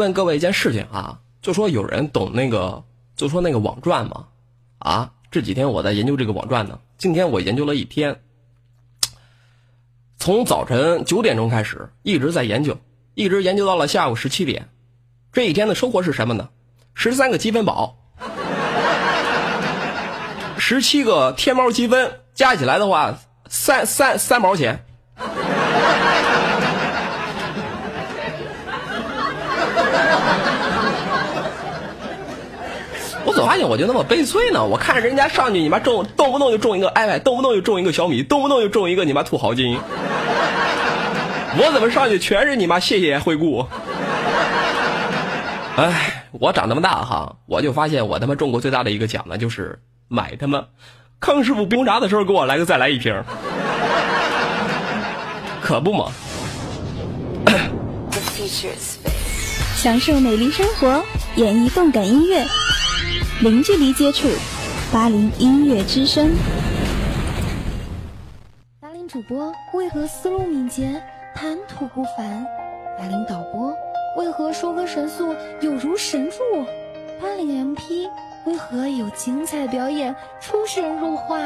问各位一件事情啊，就说有人懂那个，就说那个网赚吗？啊，这几天我在研究这个网赚呢。今天我研究了一天，从早晨九点钟开始，一直在研究，一直研究到了下午十七点。这一天的收获是什么呢？十三个积分宝，十七个天猫积分，加起来的话，三三三毛钱。怎么发现我就那么悲催呢？我看着人家上去，你妈中动不动就中一个 iPad，动不动就中一个小米，动不动就中一个你妈土豪金。我怎么上去全是你妈谢谢惠顾？哎，我长这么大哈，我就发现我他妈中过最大的一个奖呢，就是买他妈康师傅冰红茶的时候给我来个再来一瓶，可不嘛。享受美丽生活，演绎动感音乐，零距离接触，八零音乐之声。八零主播为何思路敏捷，谈吐不凡？八零导播为何说歌神速，有如神助？八零 MP 为何有精彩表演，出神入化？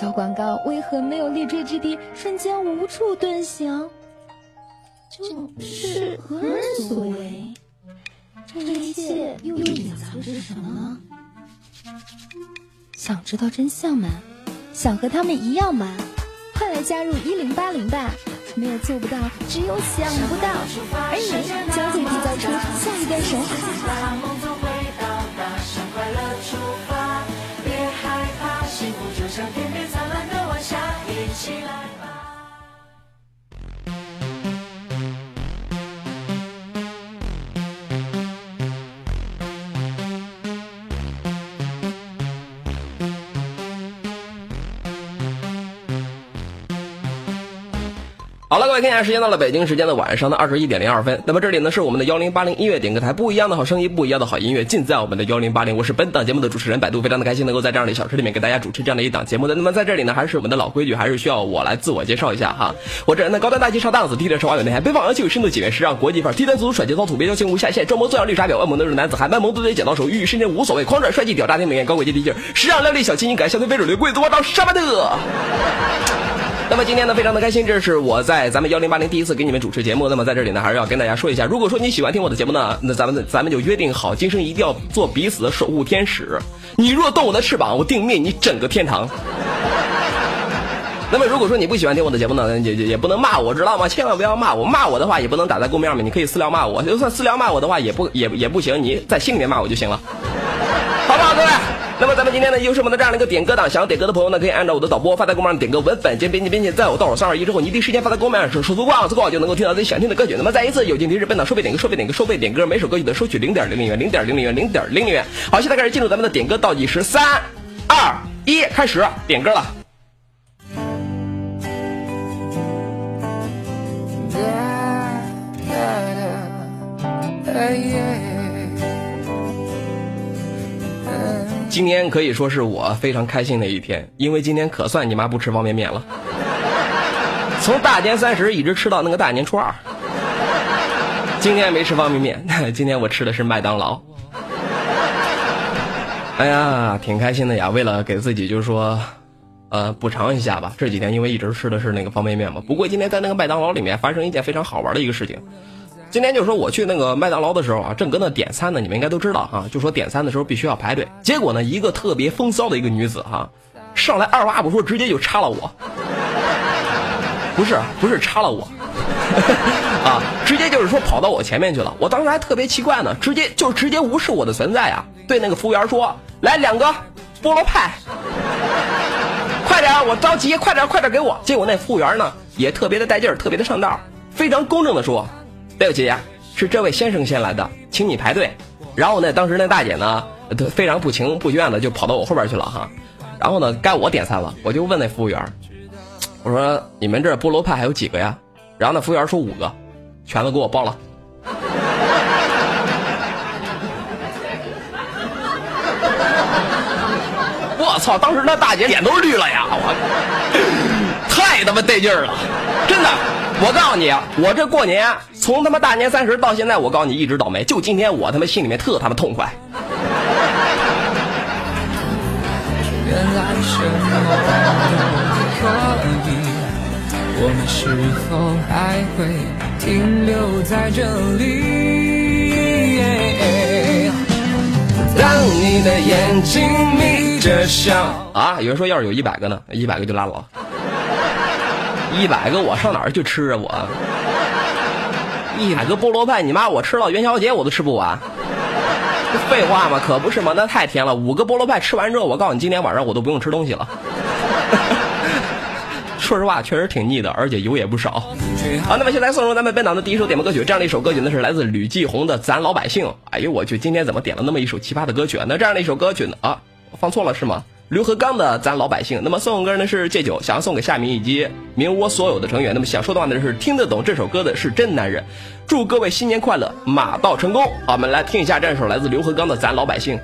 小广告为何没有立锥之地，瞬间无处遁形？就是何人所为？这一切又隐藏着什么呢？想知道真相吗？想和他们一样吗？快来加入一零八零吧！没有做不到，只有想不到。而你将会缔造出下一段神话。了，各位，看一下时间到了北京时间的晚上的二十一点零二分。那么这里呢是我们的幺零八零音乐点歌台，不一样的好声音，不一样的好音乐，尽在我们的幺零八零。我是本档节目的主持人百度，非常的开心能够在这样的小车里面给大家主持这样的一档节目的。那么在这里呢，还是我们的老规矩，还是需要我来自我介绍一下哈。我这人呢高端大气上档次，低调奢华有内涵，奔放洋气有深度，简约时尚国际范儿，低端足甩节操土鳖交情无下限，装模作样绿茶婊，外萌的是男子汉，卖萌嘟嘴剪刀手，玉玉深深无所谓，狂拽帅气屌炸天美艳高贵接地气儿，时尚靓丽小清新，敢相对非主流贵族我找什么的？那么今天呢，非常的开心，这是我在咱们幺零八零第一次给你们主持节目。那么在这里呢，还是要跟大家说一下，如果说你喜欢听我的节目呢，那咱们咱们就约定好，今生一定要做彼此的守护天使。你若动我的翅膀，我定灭你整个天堂。那么如果说你不喜欢听我的节目呢，也也也不能骂我，知道吗？千万不要骂我，骂我的话也不能打在公面上面，你可以私聊骂我，就算私聊骂我的话也不也也不行，你在心里面骂我就行了，好不好，各位？那么咱们今天呢，又是我们的这样的一个点歌档，想要点歌的朋友呢，可以按照我的导播发在公屏上点歌文本兼编辑编辑，在我倒数三二一之后，你第一时间发在公屏上，输出光字后就能够听到自己想听的歌曲。那么再一次有请提示，本档收费点歌，收费点歌，收费点歌，每首歌曲的收取零点零零元，零点零零元，零点零零元。好，现在开始进入咱们的点歌倒计时，三二一，开始点歌了。今天可以说是我非常开心的一天，因为今天可算你妈不吃方便面了。从大年三十一直吃到那个大年初二，今天没吃方便面，今天我吃的是麦当劳。哎呀，挺开心的呀！为了给自己就是说，呃，补偿一下吧。这几天因为一直吃的是那个方便面嘛。不过今天在那个麦当劳里面发生一件非常好玩的一个事情。今天就说我去那个麦当劳的时候啊，正搁那点餐呢，你们应该都知道哈。就说点餐的时候必须要排队，结果呢，一个特别风骚的一个女子哈，上来二话不说直接就插了我，不是不是插了我，啊，直接就是说跑到我前面去了。我当时还特别奇怪呢，直接就直接无视我的存在啊，对那个服务员说：“来两个菠萝派，快点，我着急，快点快点给我。”结果那服务员呢也特别的带劲儿，特别的上道，非常公正的说。对不起呀，是这位先生先来的，请你排队。然后呢，当时那大姐呢，非常不情不愿的就跑到我后边去了哈。然后呢，该我点餐了，我就问那服务员，我说你们这菠萝派还有几个呀？然后那服务员说五个，全都给我报了。我操！当时那大姐脸都绿了呀，我 太他妈得劲儿了，真的。我告诉你，我这过年从他妈大年三十到现在，我告诉你一直倒霉，就今天我他妈心里面特他妈痛快。原来什么都可以，我们是否还会停留在这里？当你的眼睛眯着笑啊，有人说要是有一百个呢，一百个就拉倒。一百个我上哪儿去吃啊我？一百个菠萝派，你妈我吃到元宵节我都吃不完。这废话嘛，可不是嘛，那太甜了。五个菠萝派吃完之后，我告诉你，今天晚上我都不用吃东西了。说实话，确实挺腻的，而且油也不少。好，那么现在送出咱们本档的第一首点播歌曲，这样的一首歌曲呢是来自吕继红的《咱老百姓》。哎呦我去，今天怎么点了那么一首奇葩的歌曲啊？那这样的一首歌曲呢啊，放错了是吗？刘和刚的《咱老百姓》。那么送歌呢是戒酒，想要送给夏明以及明窝所有的成员。那么想说的话呢是听得懂这首歌的是真男人。祝各位新年快乐，马到成功。好，我们来听一下这首来自刘和刚的《咱老百姓》。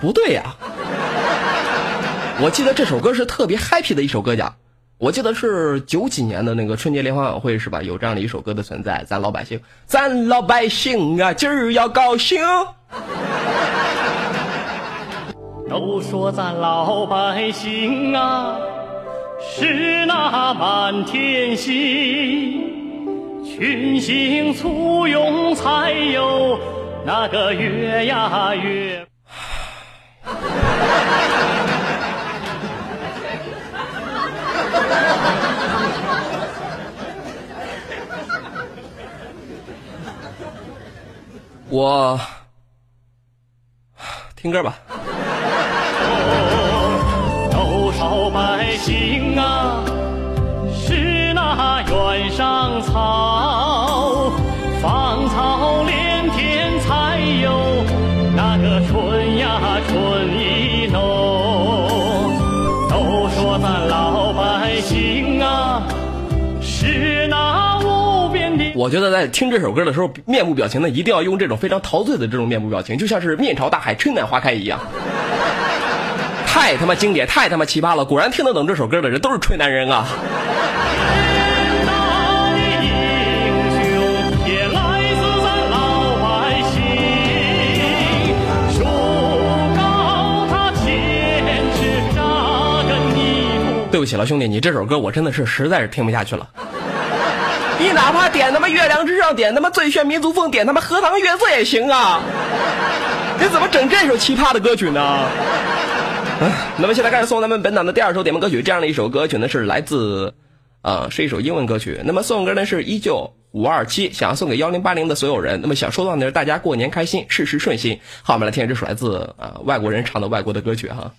不对呀，我记得这首歌是特别 happy 的一首歌呀。我记得是九几年的那个春节联欢晚会是吧？有这样的一首歌的存在，《咱老百姓》，咱老百姓啊，今儿要高兴。都说咱老百姓啊，是那满天星，群星簇拥才有那个月呀月。我听歌吧。多少百姓啊，是那原上草，我觉得在听这首歌的时候，面部表情呢一定要用这种非常陶醉的这种面部表情，就像是面朝大海，春暖花开一样。太他妈经典，太他妈奇葩了！果然听得懂这首歌的人都是吹男人啊！对不起了，兄弟，你这首歌我真的是实在是听不下去了。你哪怕点他妈月亮之上，点他妈最炫民族风，点他妈荷塘月色也行啊！你怎么整这首奇葩的歌曲呢？那么现在开始送咱们本档的第二首点播歌曲，这样的一首歌曲呢是来自，啊，是一首英文歌曲。那么送歌呢是依旧五二七，想要送给幺零八零的所有人。那么想说到的是大家过年开心，事事顺心。好，我们来听这首来自啊外国人唱的外国的歌曲哈。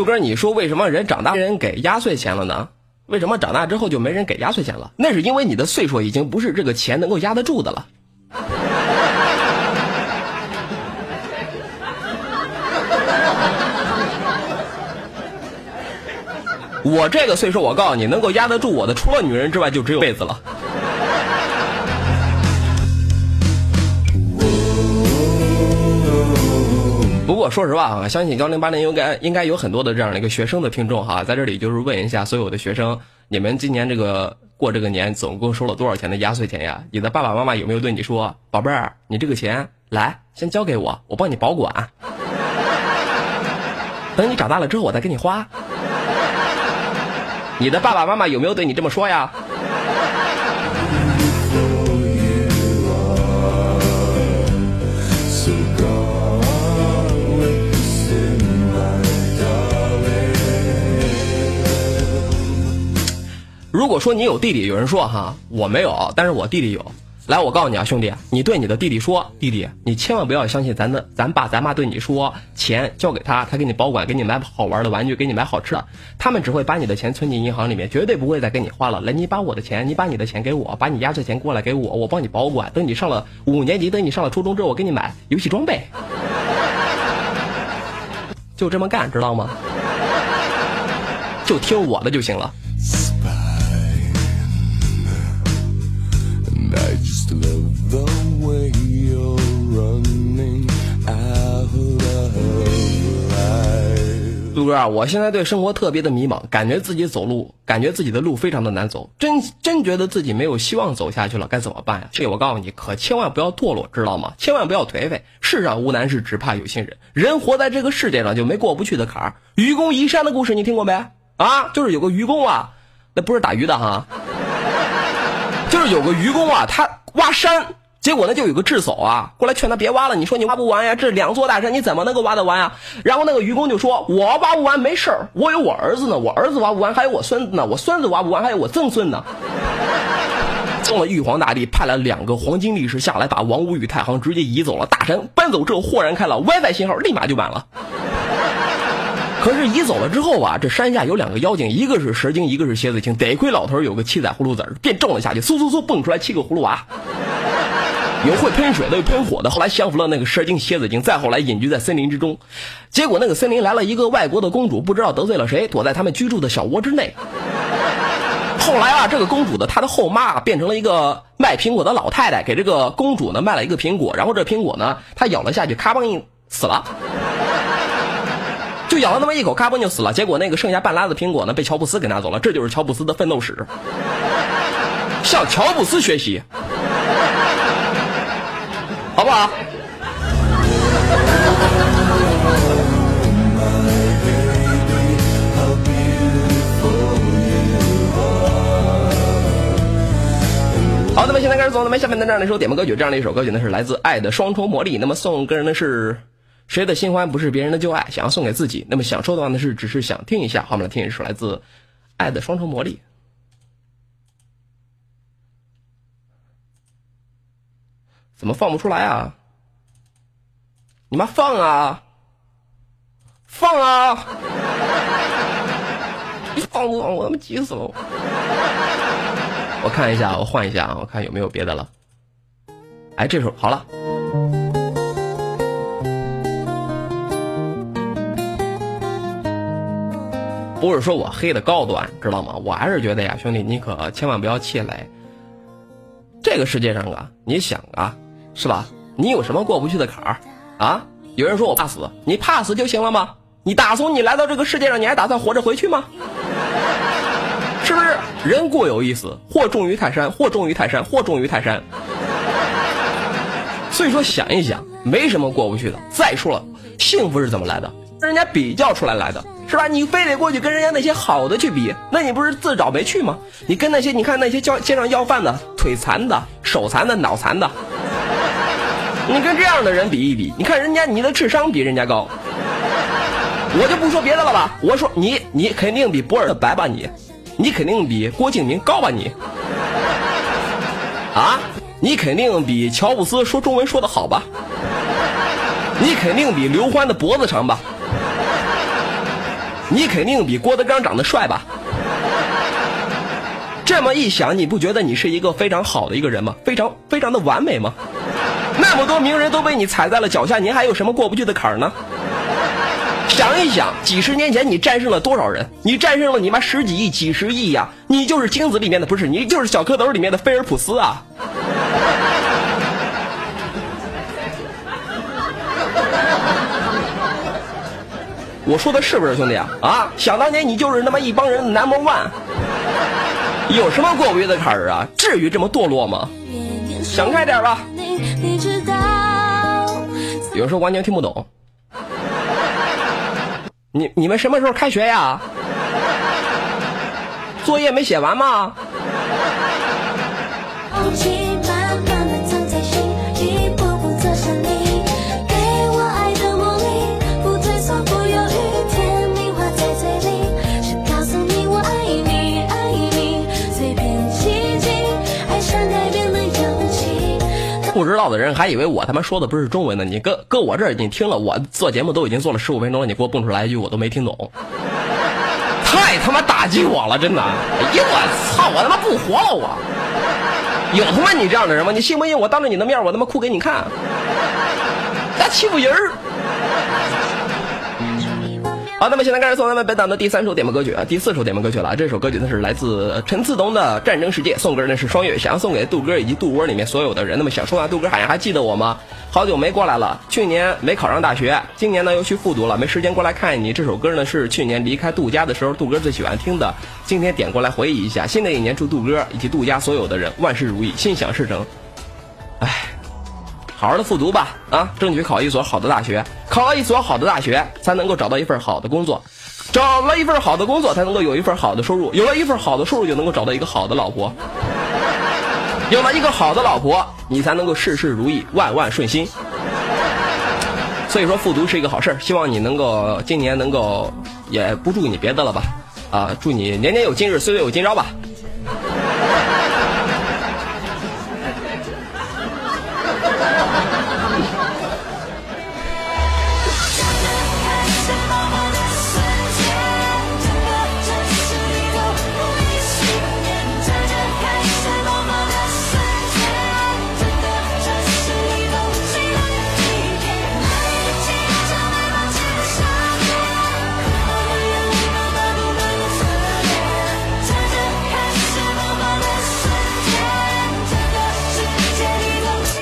杜哥，你说为什么人长大没人给压岁钱了呢？为什么长大之后就没人给压岁钱了？那是因为你的岁数已经不是这个钱能够压得住的了。我这个岁数，我告诉你，能够压得住我的，除了女人之外，就只有被子了。不过说实话啊，相信幺零八零应该应该有很多的这样的一个学生的听众哈，在这里就是问一下所有的学生，你们今年这个过这个年总共收了多少钱的压岁钱呀？你的爸爸妈妈有没有对你说，宝贝儿，你这个钱来先交给我，我帮你保管，等你长大了之后我再给你花。你的爸爸妈妈有没有对你这么说呀？如果说你有弟弟，有人说哈，我没有，但是我弟弟有。来，我告诉你啊，兄弟，你对你的弟弟说，弟弟，你千万不要相信咱的咱爸咱妈对你说，钱交给他，他给你保管，给你买好玩的玩具，给你买好吃的，他们只会把你的钱存进银行里面，绝对不会再给你花了。来，你把我的钱，你把你的钱给我，把你压岁钱过来给我，我帮你保管。等你上了五年级，等你上了初中之后，我给你买游戏装备，就这么干，知道吗？就听我的就行了。杜哥，我现在对生活特别的迷茫，感觉自己走路，感觉自己的路非常的难走，真真觉得自己没有希望走下去了，该怎么办呀？这我告诉你，可千万不要堕落，知道吗？千万不要颓废。世上无难事，只怕有心人。人活在这个世界上就没过不去的坎儿。愚公移山的故事你听过没？啊，就是有个愚公啊，那不是打鱼的哈，就是有个愚公啊，他挖山。结果呢，就有个智叟啊，过来劝他别挖了。你说你挖不完呀，这两座大山你怎么能够挖得完呀？然后那个愚公就说：“我挖不完没事儿，我有我儿子呢，我儿子挖不完还有我孙子呢，我孙子挖不完还有我曾孙呢。”送了玉皇大帝派了两个黄金力士下来，把王屋与太行直接移走了。大山搬走之后，豁然开朗，WiFi 信号立马就满了。可是移走了之后啊，这山下有两个妖精，一个是蛇精，一个是蝎子精。得亏老头有个七彩葫芦籽，便种了下去，嗖嗖嗖蹦出来七个葫芦娃。有会喷水的，有喷火的。后来降服了那个蛇精、蝎子精，再后来隐居在森林之中。结果那个森林来了一个外国的公主，不知道得罪了谁，躲在他们居住的小窝之内。后来啊，这个公主的她的后妈变成了一个卖苹果的老太太，给这个公主呢卖了一个苹果，然后这苹果呢，她咬了下去，咔嘣一死了，就咬了那么一口，咔嘣就死了。结果那个剩下半拉的苹果呢，被乔布斯给拿走了。这就是乔布斯的奋斗史，向乔布斯学习。好不好？好，那么现在开始走，那么下面的这样的一首点播歌曲，这样的一首歌曲呢是来自《爱的双重魔力》。那么送歌人的是谁的新欢不是别人的旧爱，想要送给自己。那么想说的话呢是只是想听一下。好，我们来听一首来自《爱的双重魔力》。怎么放不出来啊？你妈放啊！放啊！放不放？我他妈急死了！我看一下，我换一下啊，我看有没有别的了。哎，这首好了。不是说我黑的高端，知道吗？我还是觉得呀，兄弟，你可千万不要气馁。这个世界上啊，你想啊。是吧？你有什么过不去的坎儿啊？有人说我怕死，你怕死就行了吗？你打从你来到这个世界上，你还打算活着回去吗？是不是？人固有一死，或重于泰山，或重于泰山，或重于泰山。所以说，想一想，没什么过不去的。再说了，幸福是怎么来的？人家比较出来来的，是吧？你非得过去跟人家那些好的去比，那你不是自找没趣吗？你跟那些，你看那些叫街上要饭的，腿残的，手残的，脑残的。你跟这样的人比一比，你看人家你的智商比人家高，我就不说别的了吧。我说你，你肯定比博尔特白吧？你，你肯定比郭敬明高吧？你，啊，你肯定比乔布斯说中文说的好吧？你肯定比刘欢的脖子长吧？你肯定比郭德纲长得帅吧？这么一想，你不觉得你是一个非常好的一个人吗？非常非常的完美吗？那么多名人都被你踩在了脚下，您还有什么过不去的坎儿呢？想一想，几十年前你战胜了多少人？你战胜了你妈十几亿、几十亿呀！你就是精子里面的，不是你就是小蝌蚪里面的菲尔普斯啊！我说的是不是兄弟啊？啊！想当年你就是那么一帮人 number one，有什么过不去的坎儿啊？至于这么堕落吗？想开点吧。有时候完全听不懂。你你们什么时候开学呀？作业没写完吗？道的人还以为我他妈说的不是中文呢。你搁搁我这儿，你听了我做节目都已经做了十五分钟了，你给我蹦出来一句我都没听懂，太他妈打击我了，真的！哎呀我操，我他妈不活了我！有他妈你这样的人吗？你信不信我当着你的面我他妈哭给你看？还欺负人儿！好，那么现在开始送咱们本档的第三首点播歌曲啊，第四首点播歌曲了。这首歌曲呢是来自陈思东的《战争世界》，送歌呢是双月，想要送给杜哥以及杜窝里面所有的人。那么想说啊，杜哥好像还记得我吗？好久没过来了，去年没考上大学，今年呢又去复读了，没时间过来看你。这首歌呢是去年离开杜家的时候，杜哥最喜欢听的，今天点过来回忆一下。新的一年，祝杜哥以及杜家所有的人万事如意，心想事成。唉，好好的复读吧，啊，争取考一所好的大学，考一所好的大学，才能够找到一份好的工作。找了一份好的工作，才能够有一份好的收入；有了一份好的收入，就能够找到一个好的老婆；有了一个好的老婆，你才能够事事如意，万万顺心。所以说，复读是一个好事希望你能够今年能够，也不祝你别的了吧，啊，祝你年年有今日，岁岁有今朝吧。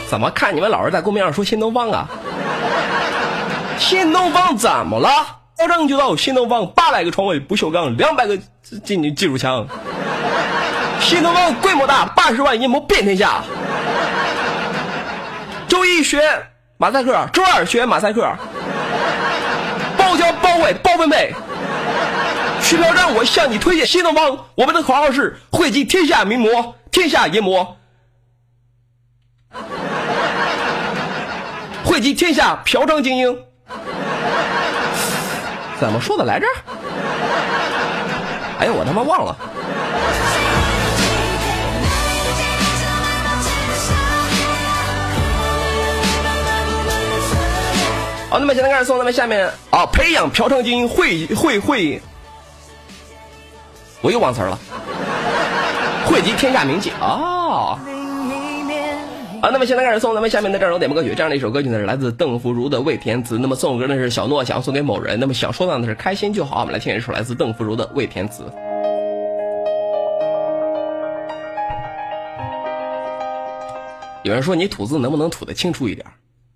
怎么看你们老是在公屏上说新东方啊？新东方怎么了？保证就到新东方，八百个床位，不锈钢，两百个进技术墙。新东方规模大，八十万阴谋遍天下。周一学马赛克，周二学马赛克，包教包会包分配。徐票站，我向你推荐新东方，我们的口号是汇集天下名模，天下淫魔。汇集天下嫖娼精英，怎么说的来着？哎呀，我他妈忘了。好，那么现在开始送咱们下面啊，培养嫖娼精英，会会会，我又忘词了，汇集天下名妓啊。好，那么现在开始送咱们下面的这首点播歌曲，这样的一首歌曲呢是来自邓福如的《未填词》。那么送歌呢是小诺想要送给某人，那么想说的呢是开心就好。我们来听一首来自邓福如的《未填词》。有人说你吐字能不能吐的清楚一点？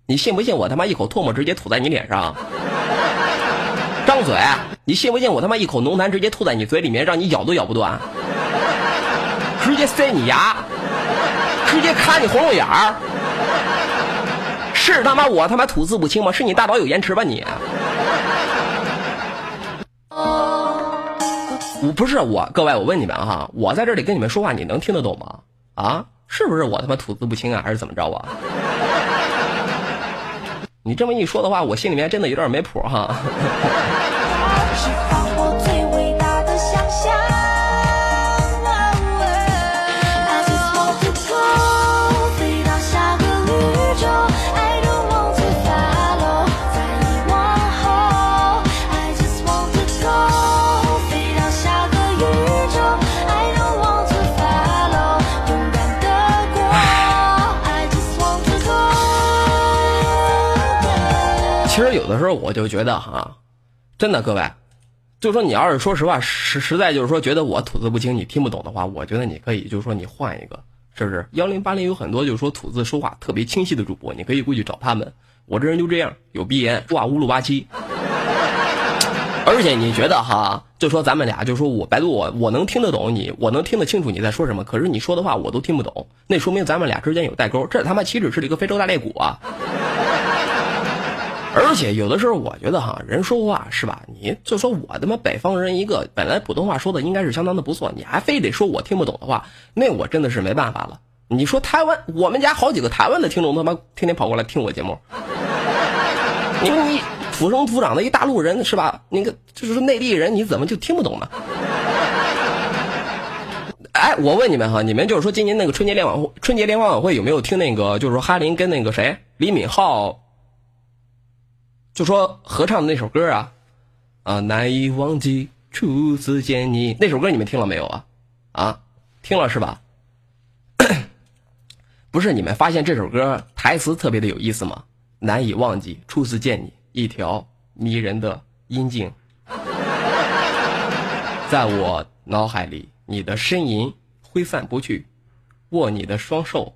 你信不信我他妈一口唾沫直接吐在你脸上？张嘴！你信不信我他妈一口浓痰直接吐在你嘴里面，让你咬都咬不断？直接塞你牙！直接卡你喉咙眼儿，是他妈我他妈吐字不清吗？是你大脑有延迟吧你？我不是我，各位，我问你们哈，我在这里跟你们说话，你能听得懂吗？啊，是不是我他妈吐字不清啊，还是怎么着啊？你这么一说的话，我心里面真的有点没谱哈。有的时候我就觉得哈，真的各位，就说你要是说实话实实在就是说觉得我吐字不清你听不懂的话，我觉得你可以就是说你换一个，是不是？幺零八零有很多就是说吐字说话特别清晰的主播，你可以过去找他们。我这人就这样，有鼻炎，说话乌鲁巴七。而且你觉得哈，就说咱们俩就说我百度我我能听得懂你，我能听得清楚你在说什么，可是你说的话我都听不懂，那说明咱们俩之间有代沟，这他妈岂止是一个非洲大裂谷啊！而且有的时候，我觉得哈，人说话是吧？你就说我他妈北方人一个，本来普通话说的应该是相当的不错，你还非得说我听不懂的话，那我真的是没办法了。你说台湾，我们家好几个台湾的听众他妈天天跑过来听我节目，你说你土生土长的一大陆人是吧？那个就是说内地人，你怎么就听不懂呢？哎，我问你们哈，你们就是说今年那个春节联晚会，春节联欢晚会有没有听那个就是说哈林跟那个谁李敏镐？就说合唱的那首歌啊，啊，难以忘记初次见你那首歌，你们听了没有啊？啊，听了是吧？不是，你们发现这首歌台词特别的有意思吗？难以忘记初次见你，一条迷人的阴茎。在我脑海里，你的呻吟挥散不去，握你的双手，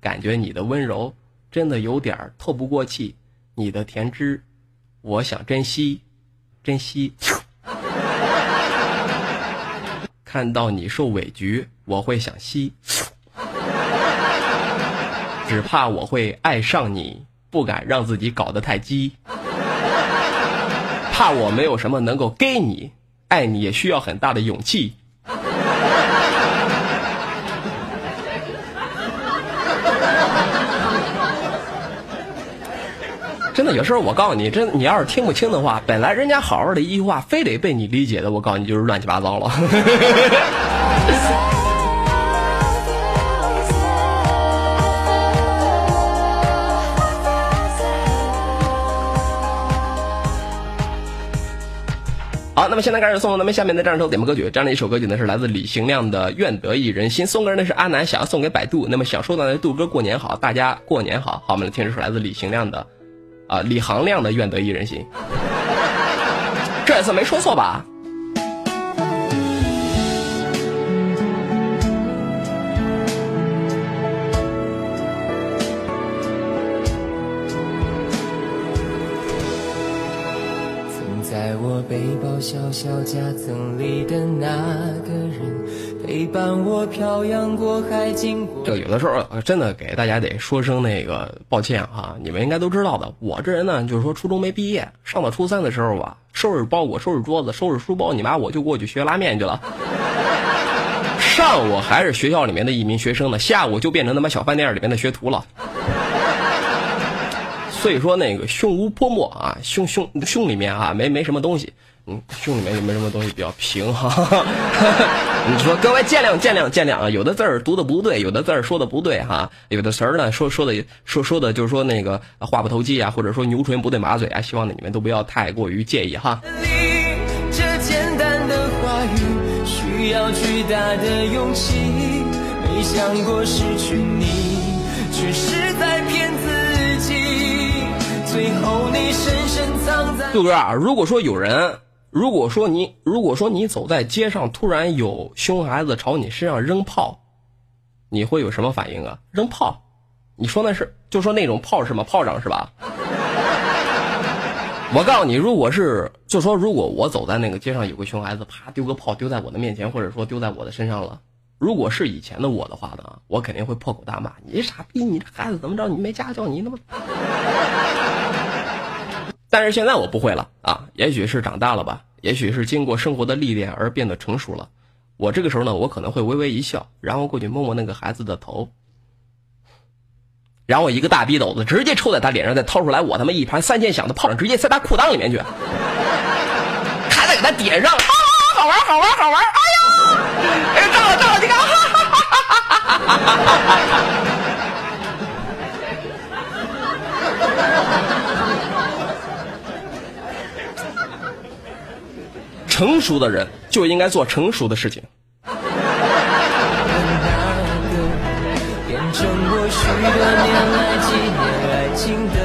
感觉你的温柔，真的有点透不过气。你的甜汁，我想珍惜，珍惜。看到你受委屈，我会想吸，只怕我会爱上你，不敢让自己搞得太激，怕我没有什么能够给你，爱你也需要很大的勇气。真的，有时候我告诉你，真你要是听不清的话，本来人家好好的一句话，非得被你理解的，我告诉你就是乱七八糟了。好，那么现在开始送咱们下面的这样一首点播歌曲，这样的一首歌曲呢是来自李行亮的《愿得一人心》，送歌人呢是阿南，想要送给百度。那么想说的杜哥过年好，大家过年好。好，我们来听这首来自李行亮的，啊，李行亮的《愿得一人心》，这次没说错吧？背包小小夹层里的那个人，陪伴我漂洋过海，经过。这有的时候真的给大家得说声那个抱歉哈，你们应该都知道的。我这人呢，就是说初中没毕业，上到初三的时候吧，收拾包裹、收拾桌子、收拾书包，你妈我就过去学拉面去了。上午还是学校里面的一名学生呢，下午就变成他妈小饭店里面的学徒了。所以说那个胸无泼墨啊，胸胸胸里面啊没没什么东西，嗯，胸里面也没什么东西，比较平哈。你说各位见谅见谅见谅啊，有的字儿读的不对，有的字儿说的不对哈，有的词儿呢说说的说说的就是说那个话不投机啊，或者说牛唇不对马嘴啊，希望你们都不要太过于介意哈。这简单的话语需要巨大的勇气。没想过失去你，只是在骗。最后你深深藏在。杜哥啊，如果说有人，如果说你，如果说你走在街上，突然有熊孩子朝你身上扔炮，你会有什么反应啊？扔炮？你说那是就说那种炮是吗？炮仗是吧？我告诉你，如果是就说如果我走在那个街上，有个熊孩子啪丢个炮丢在我的面前，或者说丢在我的身上了，如果是以前的我的话呢，我肯定会破口大骂：你傻逼，你这孩子怎么着？你没家教，你他妈！但是现在我不会了啊，也许是长大了吧，也许是经过生活的历练而变得成熟了。我这个时候呢，我可能会微微一笑，然后过去摸摸那个孩子的头，然后一个大逼斗子直接抽在他脸上，再掏出来我他妈一盘三千响的炮仗，直接塞他裤裆里面去，还得给他点上，啊，好玩好玩好玩，哎呀，哎呀，炸了炸了，你看，哈哈哈哈哈哈！成熟的人就应该做成熟的事情。那个变成我许多年来纪念爱情的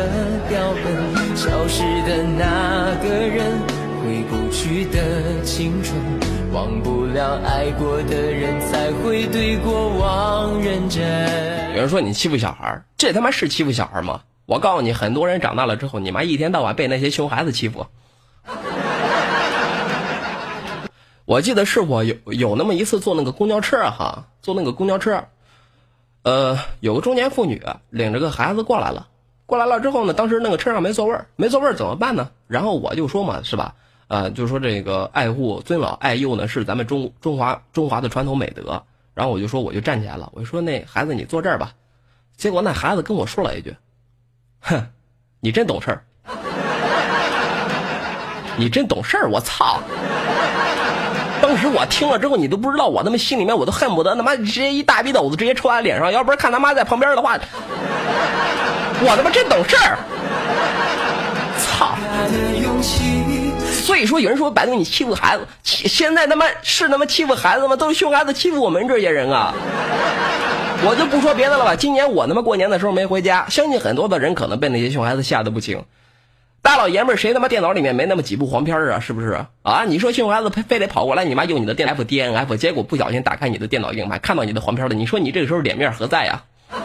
标本，消失的那个人，回不去的青春，忘不了爱过的人，才会对过往认真。有人说你欺负小孩儿，这他妈是欺负小孩吗？我告诉你，很多人长大了之后，你妈一天到晚被那些熊孩子欺负。我记得是我有有那么一次坐那个公交车哈，坐那个公交车，呃，有个中年妇女领着个孩子过来了，过来了之后呢，当时那个车上没座位，没座位怎么办呢？然后我就说嘛，是吧？呃，就说这个爱护尊老爱幼呢，是咱们中中华中华的传统美德。然后我就说，我就站起来了，我就说那孩子你坐这儿吧。结果那孩子跟我说了一句：“哼，你真懂事儿，你真懂事儿，我操！”当时我听了之后，你都不知道，我他妈心里面我都恨不得他妈直接一大逼斗子直接抽他脸上。要不是看他妈在旁边的话，我他妈真懂事儿。操！所以说有人说百度你欺负孩子，现在他妈是他妈欺负孩子吗？都是熊孩子欺负我们这些人啊！我就不说别的了吧，今年我他妈过年的时候没回家，相信很多的人可能被那些熊孩子吓得不轻。大老爷们儿谁他妈电脑里面没那么几部黄片啊？是不是啊？你说熊孩子非非得跑过来你妈用你的电 F D N F，结果不小心打开你的电脑硬盘，看到你的黄片了，你说你这个时候脸面何在呀？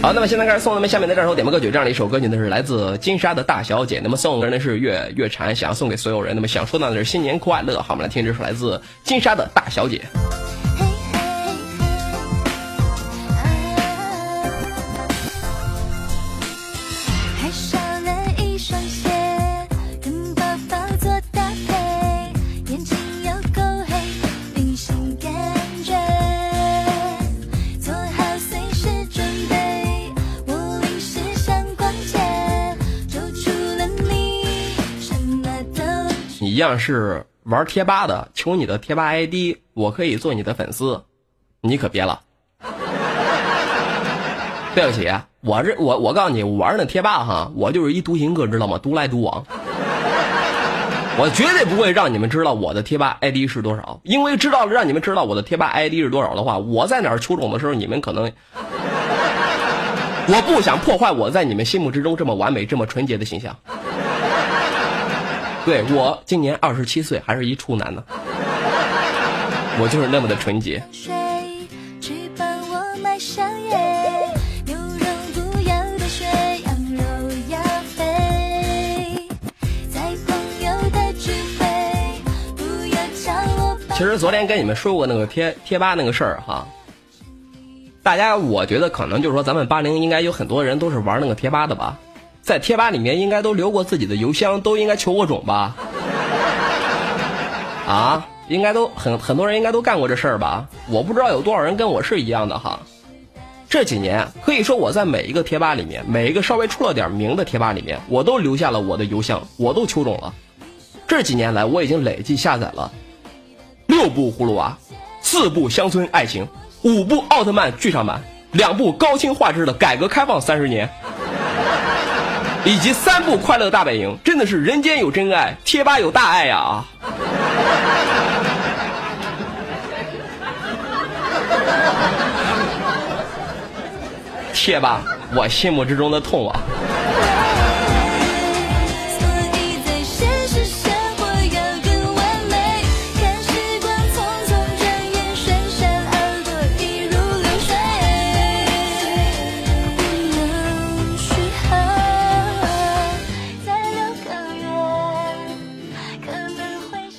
好，那么现在开始送咱们下面的这首点播歌曲，这样的一首歌曲呢是来自金沙的大小姐，那么送人呢是月月蝉，想要送给所有人，那么想说到的是新年快乐。好，我们来听这首来自金沙的大小姐。一样是玩贴吧的，求你的贴吧 ID，我可以做你的粉丝，你可别了。对不起，我这我我告诉你，我玩那贴吧哈，我就是一独行客，知道吗？独来独往，我绝对不会让你们知道我的贴吧 ID 是多少，因为知道了让你们知道我的贴吧 ID 是多少的话，我在哪儿求宠的时候，你们可能，我不想破坏我在你们心目之中这么完美、这么纯洁的形象。对我今年二十七岁，还是一处男呢，我就是那么的纯洁。其实昨天跟你们说过那个贴贴吧那个事儿哈，大家我觉得可能就是说咱们八零应该有很多人都是玩那个贴吧的吧，在贴吧里面应该都留过自己的邮箱，都应该求过种吧？啊，应该都很很多人应该都干过这事儿吧？我不知道有多少人跟我是一样的哈。这几年可以说我在每一个贴吧里面，每一个稍微出了点名的贴吧里面，我都留下了我的邮箱，我都求种了。这几年来，我已经累计下载了六部葫芦娃，四部乡村爱情，五部奥特曼剧场版，两部高清画质的改革开放三十年，以及三部快乐大本营，真的是人间有真爱，贴吧有大爱呀啊！贴吧，我心目之中的痛啊！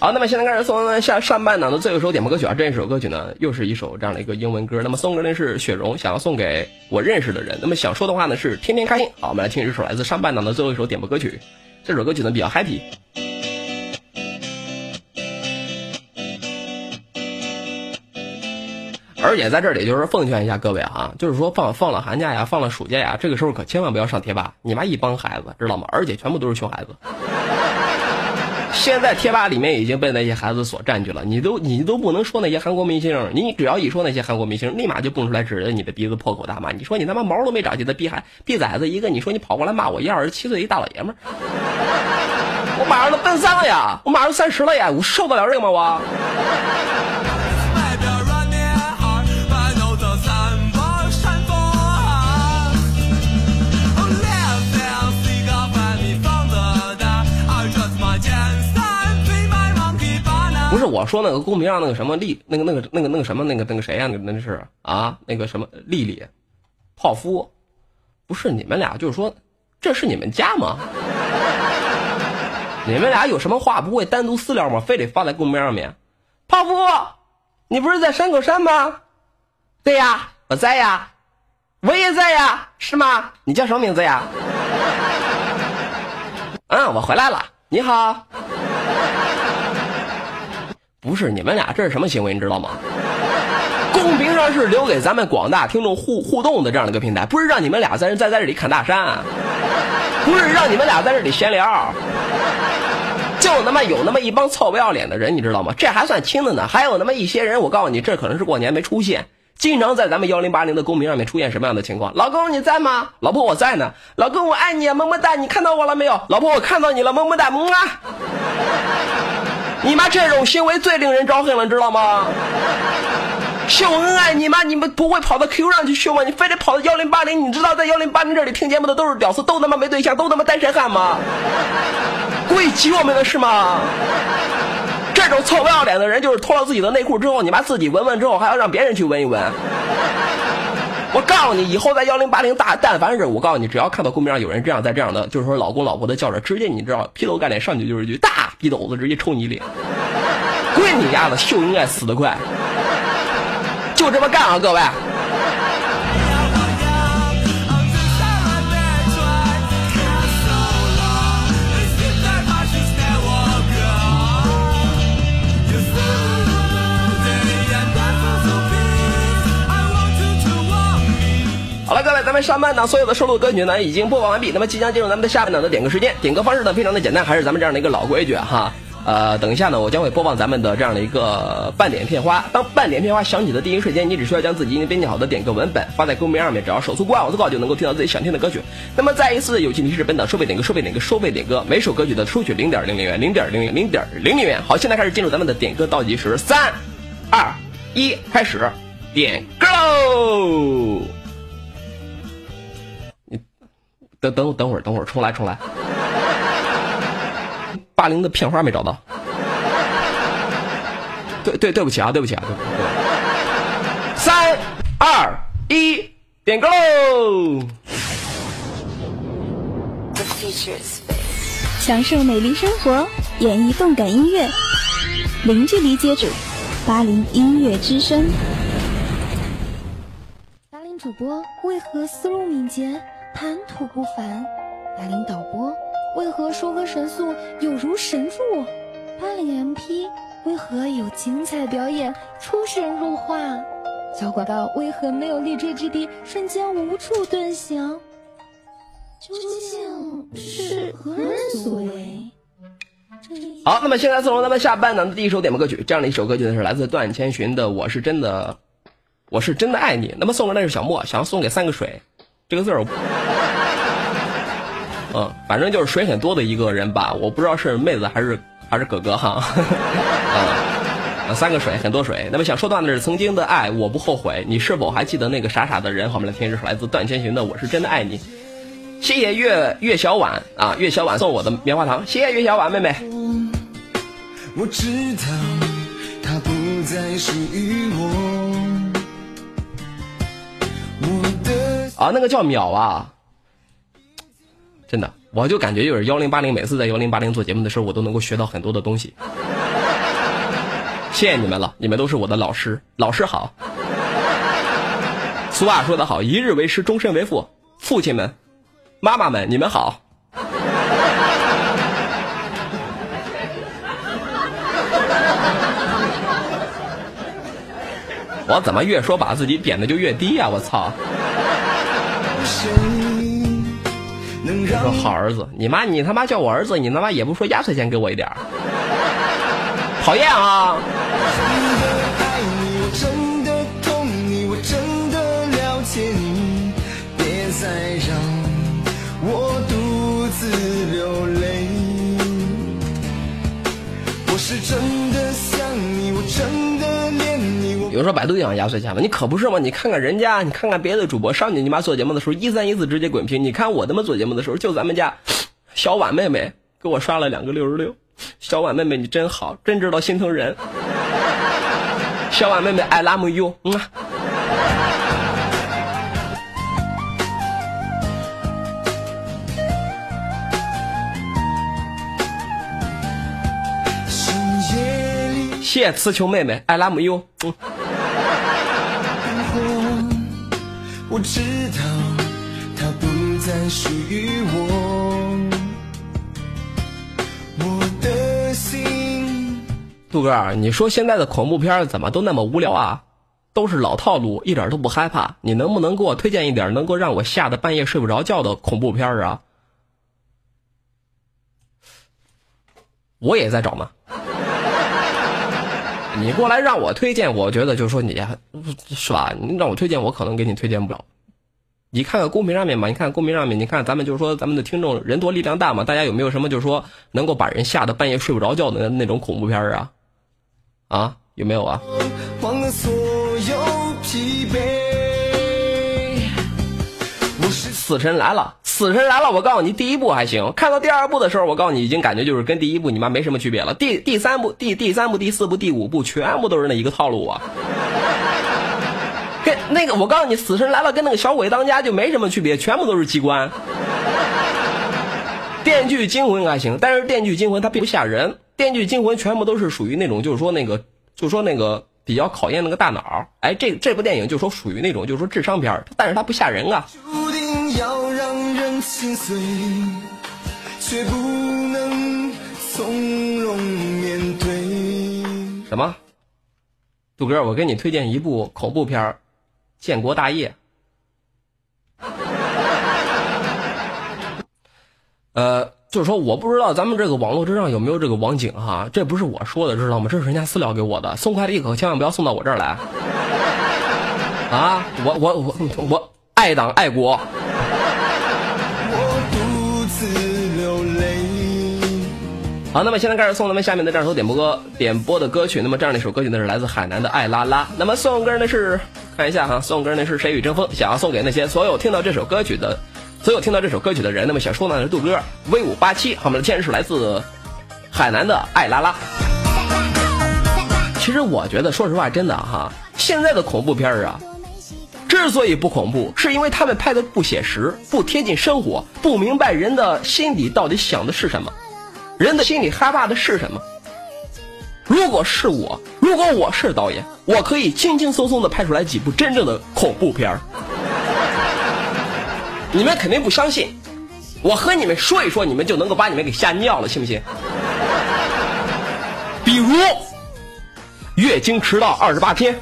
好，那么现在开始送下上半档的最后一首点播歌曲啊，这一首歌曲呢，又是一首这样的一个英文歌。那么送歌人是雪荣，想要送给我认识的人。那么想说的话呢是天天开心。好，我们来听这首来自上半档的最后一首点播歌曲。这首歌曲呢比较 happy。而且在这里就是奉劝一下各位啊，就是说放放了寒假呀，放了暑假呀，这个时候可千万不要上贴吧，你妈一帮孩子知道吗？而且全部都是熊孩子。现在贴吧里面已经被那些孩子所占据了，你都你都不能说那些韩国明星，你只要一说那些韩国明星，立马就蹦出来指着你的鼻子破口大骂。你说你他妈毛都没长齐的逼孩逼崽子一个，你说你跑过来骂我一二十七岁一大老爷们儿，我马上都奔三了呀，我马上三十了呀，我受得了这个吗我？不是我说那个公屏上那个什么丽，那个那个那个那个什么那个那个谁呀、那那是啊，那个什么丽丽，泡芙，不是你们俩，就是说这是你们家吗？你们俩有什么话不会单独私聊吗？非得发在公屏上面？泡芙，你不是在山口山吗？对呀，我在呀，我也在呀，是吗？你叫什么名字呀？嗯，我回来了，你好。不是你们俩这是什么行为，你知道吗？公屏上是留给咱们广大听众互互动的这样的一个平台，不是让你们俩在在在这里侃大山，不是让你们俩在这里闲聊，就他妈有那么一帮臭不要脸的人，你知道吗？这还算轻的呢，还有那么一些人，我告诉你，这可能是过年没出现，经常在咱们幺零八零的公屏上面出现什么样的情况？老公你在吗？老婆我在呢。老公我爱你，么么哒，你看到我了没有？老婆我看到你了，么么哒，么啊。你妈这种行为最令人招恨了，知道吗？秀恩爱，你妈你们不会跑到 Q 上去秀吗？你非得跑到幺零八零？你知道在幺零八零这里听节目的都是屌丝，都他妈没对象，都他妈单身汉吗？故意挤我们的是吗？这种臭不要脸的人，就是脱了自己的内裤之后，你妈自己闻闻之后，还要让别人去闻一闻。我告诉你，以后在幺零八零大，但凡是我告诉你，只要看到公屏上有人这样在这样的，就是说老公老婆的叫着，直接你知道劈头盖脸上去就是一句大逼斗子，直接抽你脸。滚你丫的，秀恩爱死得快，就这么干啊，各位！好了，各位，咱们上半档所有的收录歌曲呢已经播放完毕，那么即将进入咱们的下半档的点歌时间。点歌方式呢非常的简单，还是咱们这样的一个老规矩哈。呃，等一下呢，我将会播放咱们的这样的一个半点片花。当半点片花响起的第一瞬间，你只需要将自己已经编辑好的点歌文本发在公屏上面，只要手速过二字告就能够听到自己想听的歌曲。那么再一次友情提示，本档收费点歌，收费点歌，收费点歌，每首歌曲的收取零点零零元，零点零零零点零零元。好，现在开始进入咱们的点歌倒计时，三、二、一，开始点歌喽！等等等会儿，等会儿，重来，重来。八零的片花没找到。对对对不起啊，对不起啊，对不起。对三二一，点歌喽！享受美丽生活，演绎动感音乐，零距离接触，八零音乐之声。八零主播为何思路敏捷，谈吐不凡？八零导播为何说歌神速，有如神助？八零 MP 为何有精彩表演，出神入化？小广告为何没有立锥之地，瞬间无处遁形？究竟是何人所为？好，那么现在送入咱们下半档的第一首点播歌曲，这样的一首歌曲呢是来自段千寻的《我是真的，我是真的爱你》。那么送给那是小莫，想要送给三个水，这个字儿我，嗯，反正就是水很多的一个人吧，我不知道是妹子还是还是哥哥哈，啊，三个水，很多水。那么想说段的是曾经的爱，我不后悔。你是否还记得那个傻傻的人？好，我们来听，这是来自段千寻的《我是真的爱你》。谢谢岳岳小婉啊，岳小婉送我的棉花糖，谢谢岳小婉妹妹。我知道它不再属于我，我啊，那个叫秒啊，真的，我就感觉就是幺零八零，每次在幺零八零做节目的时候，我都能够学到很多的东西。谢谢你们了，你们都是我的老师，老师好。俗话说得好，一日为师，终身为父。父亲们、妈妈们，你们好。我怎么越说把自己贬的就越低呀、我操！谁能让说好儿子，你妈你他妈叫我儿子，你他妈也不说压岁钱给我一点，讨厌啊！是真说百度养压岁钱吗？你可不是吗？你看看人家，你看看别的主播，上去你妈做节目的时候一三一四直接滚屏，你看我他妈做节目的时候，就咱们家小婉妹妹给我刷了两个六十六，小婉妹妹你真好，真知道心疼人。小婉妹妹，I love you，嗯谢谢词球妹妹，I love you，嗯。我知道它不再属于我，我的心。杜哥，你说现在的恐怖片怎么都那么无聊啊？都是老套路，一点都不害怕。你能不能给我推荐一点能够让我吓得半夜睡不着觉的恐怖片啊？我也在找呢。你过来让我推荐，我觉得就是说你是吧？你让我推荐，我可能给你推荐不了。你看看公屏上面吧，你看公屏上面，你看咱们就是说咱们的听众人多力量大嘛，大家有没有什么就是说能够把人吓得半夜睡不着觉的那那种恐怖片啊？啊，有没有啊？忘了所有疲惫。死神来了，死神来了！我告诉你，第一部还行，看到第二部的时候，我告诉你，已经感觉就是跟第一部你妈没什么区别了。第第三部、第第三部、第四部、第五部，全部都是那一个套路啊。跟那个，我告诉你，死神来了跟那个小鬼当家就没什么区别，全部都是机关。电锯惊魂还行，但是电锯惊魂它并不吓人，电锯惊魂全部都是属于那种就是说那个，就说那个比较考验那个大脑。哎，这这部电影就说属于那种就说智商片，但是它不吓人啊。要让人心碎，却不能从容面对。什么？杜哥，我给你推荐一部恐怖片《建国大业》。呃，就是说，我不知道咱们这个网络之上有没有这个网警哈，这不是我说的，知道吗？这是人家私聊给我的，送快递可千万不要送到我这儿来。啊，我我我我爱党爱国。我独自流泪。好，那么现在开始送咱们下面的这首点播歌点播的歌曲。那么这样的一首歌曲呢是来自海南的爱拉拉。那么送歌呢是看一下哈，送歌呢是谁与争锋，想要送给那些所有听到这首歌曲的，所有听到这首歌曲的人。那么想说呢是杜哥 V 五八七，好，我们的天是来自海南的爱拉拉。其实我觉得，说实话，真的哈，现在的恐怖片儿啊，之所以不恐怖，是因为他们拍的不写实，不贴近生活，不明白人的心里到底想的是什么，人的心里害怕的是什么。如果是我，如果我是导演，我可以轻轻松松的拍出来几部真正的恐怖片儿。你们肯定不相信，我和你们说一说，你们就能够把你们给吓尿了，信不信？比如，月经迟到二十八天。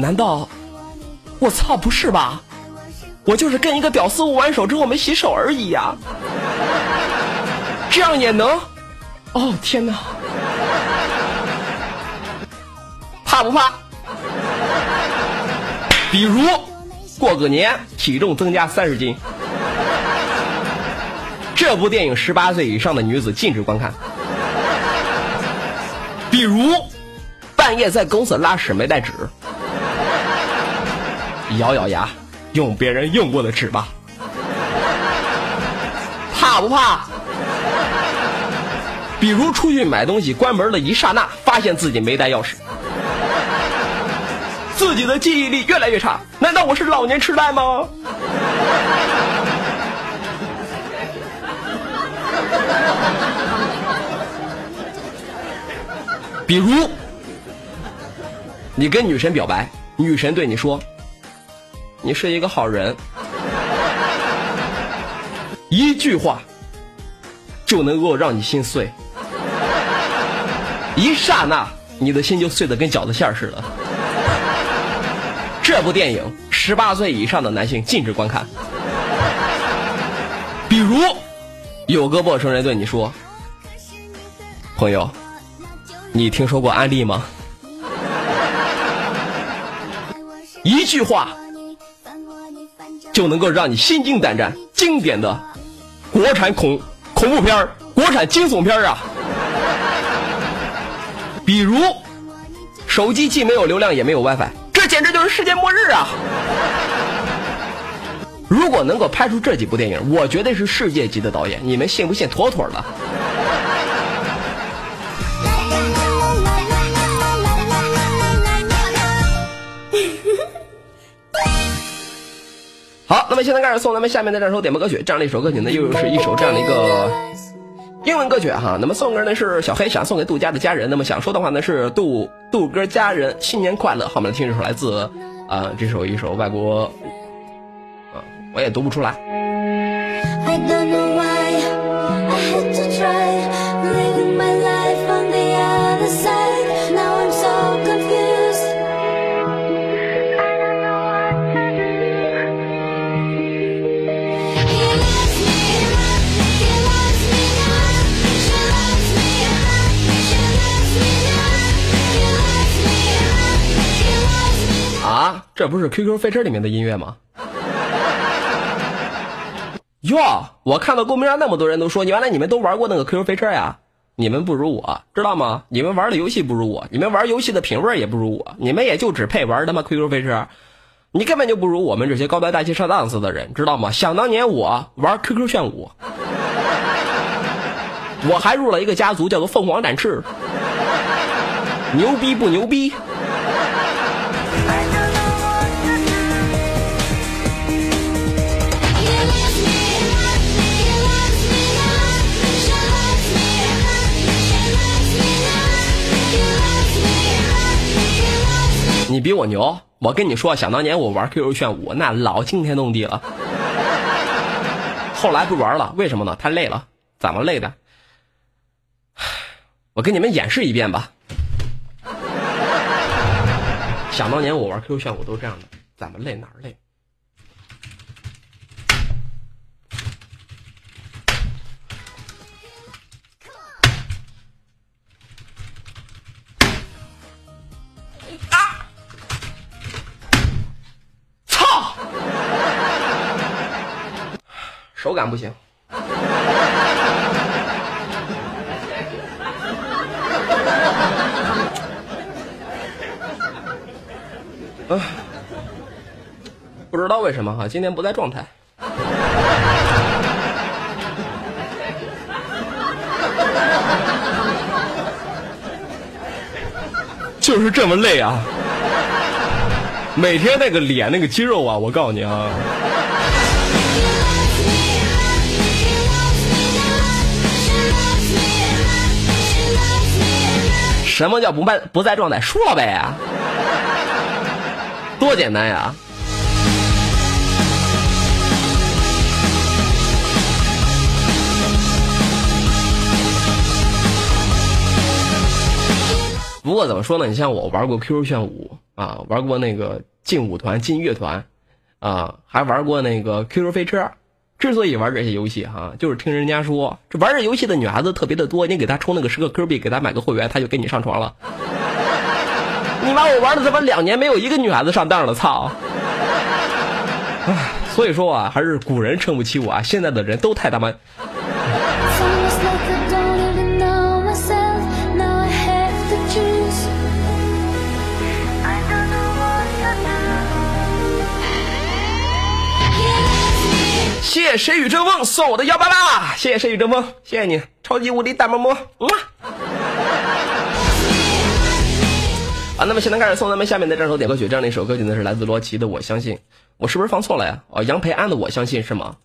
难道？我操，不是吧？我就是跟一个屌丝握完手之后没洗手而已呀、这样也能？哦天哪！怕不怕？比如过个年体重增加三十斤，这部电影十八岁以上的女子禁止观看。比如半夜在公司拉屎没带纸，咬咬牙用别人用过的纸吧。怕不怕？比如出去买东西，关门的一刹那，发现自己没带钥匙，自己的记忆力越来越差。难道我是老年痴呆吗？比如，你跟女神表白，女神对你说：“你是一个好人。”一句话就能够让你心碎，一刹那你的心就碎得跟饺子馅似的。这部电影十八岁以上的男性禁止观看。比如，有个陌生人对你说：“朋友，你听说过安利吗？”一句话就能够让你心惊胆战，经典的国产恐恐怖片儿国产惊悚片儿啊！比如，手机既没有流量也没有 WiFi，这简直就是世界末日啊！如果能够拍出这几部电影，我绝对是世界级的导演，你们信不信？妥妥的。好，那么现在开始送咱们下面的这首点播歌曲，这样的一首歌曲呢，又是一首这样的一个英文歌曲哈。那么送歌呢是小黑想送给杜家的家人，那么想说的话呢是杜杜哥家人新年快乐。后面听一首来自啊、这首一首外国啊、我也读不出来。这不是 QQ 飞车里面的音乐吗？哟，我看到公屏上那么多人都说，原来你们都玩过那个 QQ 飞车呀？你们不如我，知道吗？你们玩的游戏不如我，你们玩游戏的品味也不如我，你们也就只配玩他妈 QQ 飞车，你根本就不如我们这些高端大气上档次的人，知道吗？想当年我玩 QQ 炫舞，我还入了一个家族，叫做凤凰展翅，牛逼不牛逼？你比我牛，我跟你说，想当年我玩 QQ 炫舞，那老惊天动地了。后来不玩了，为什么呢？太累了。怎么累的？我给你们演示一遍吧。想当年我玩 QQ 炫舞都是这样的，怎么累哪儿累？手感不行。啊，不知道为什么哈，今天不在状态。就是这么累啊！每天那个脸那个肌肉啊，我告诉你啊，什么叫不在不在状态？输了呗，多简单呀！不过怎么说呢？你像我玩过 QQ 炫舞啊，玩过那个劲舞团、劲乐团，啊，还玩过那个 QQ 飞车。之所以玩这些游戏哈、就是听人家说，这玩这游戏的女孩子特别的多，你给她充那个十个 Q 币，给她买个会员，她就跟你上床了。你妈，我玩了他妈两年，没有一个女孩子上当了，操！唉，所以说啊，还是古人撑不起我啊，现在的人都太他妈谢谢谁与争锋送我的幺八八，谢谢谁与争锋，谢谢你，超级无敌大么么，啊。那么现在开始送咱们下面的这首点歌曲，这样的一首歌曲呢是来自罗琦的《我相信》，我是不是放错了呀？哦，杨培安的《我相信》是吗？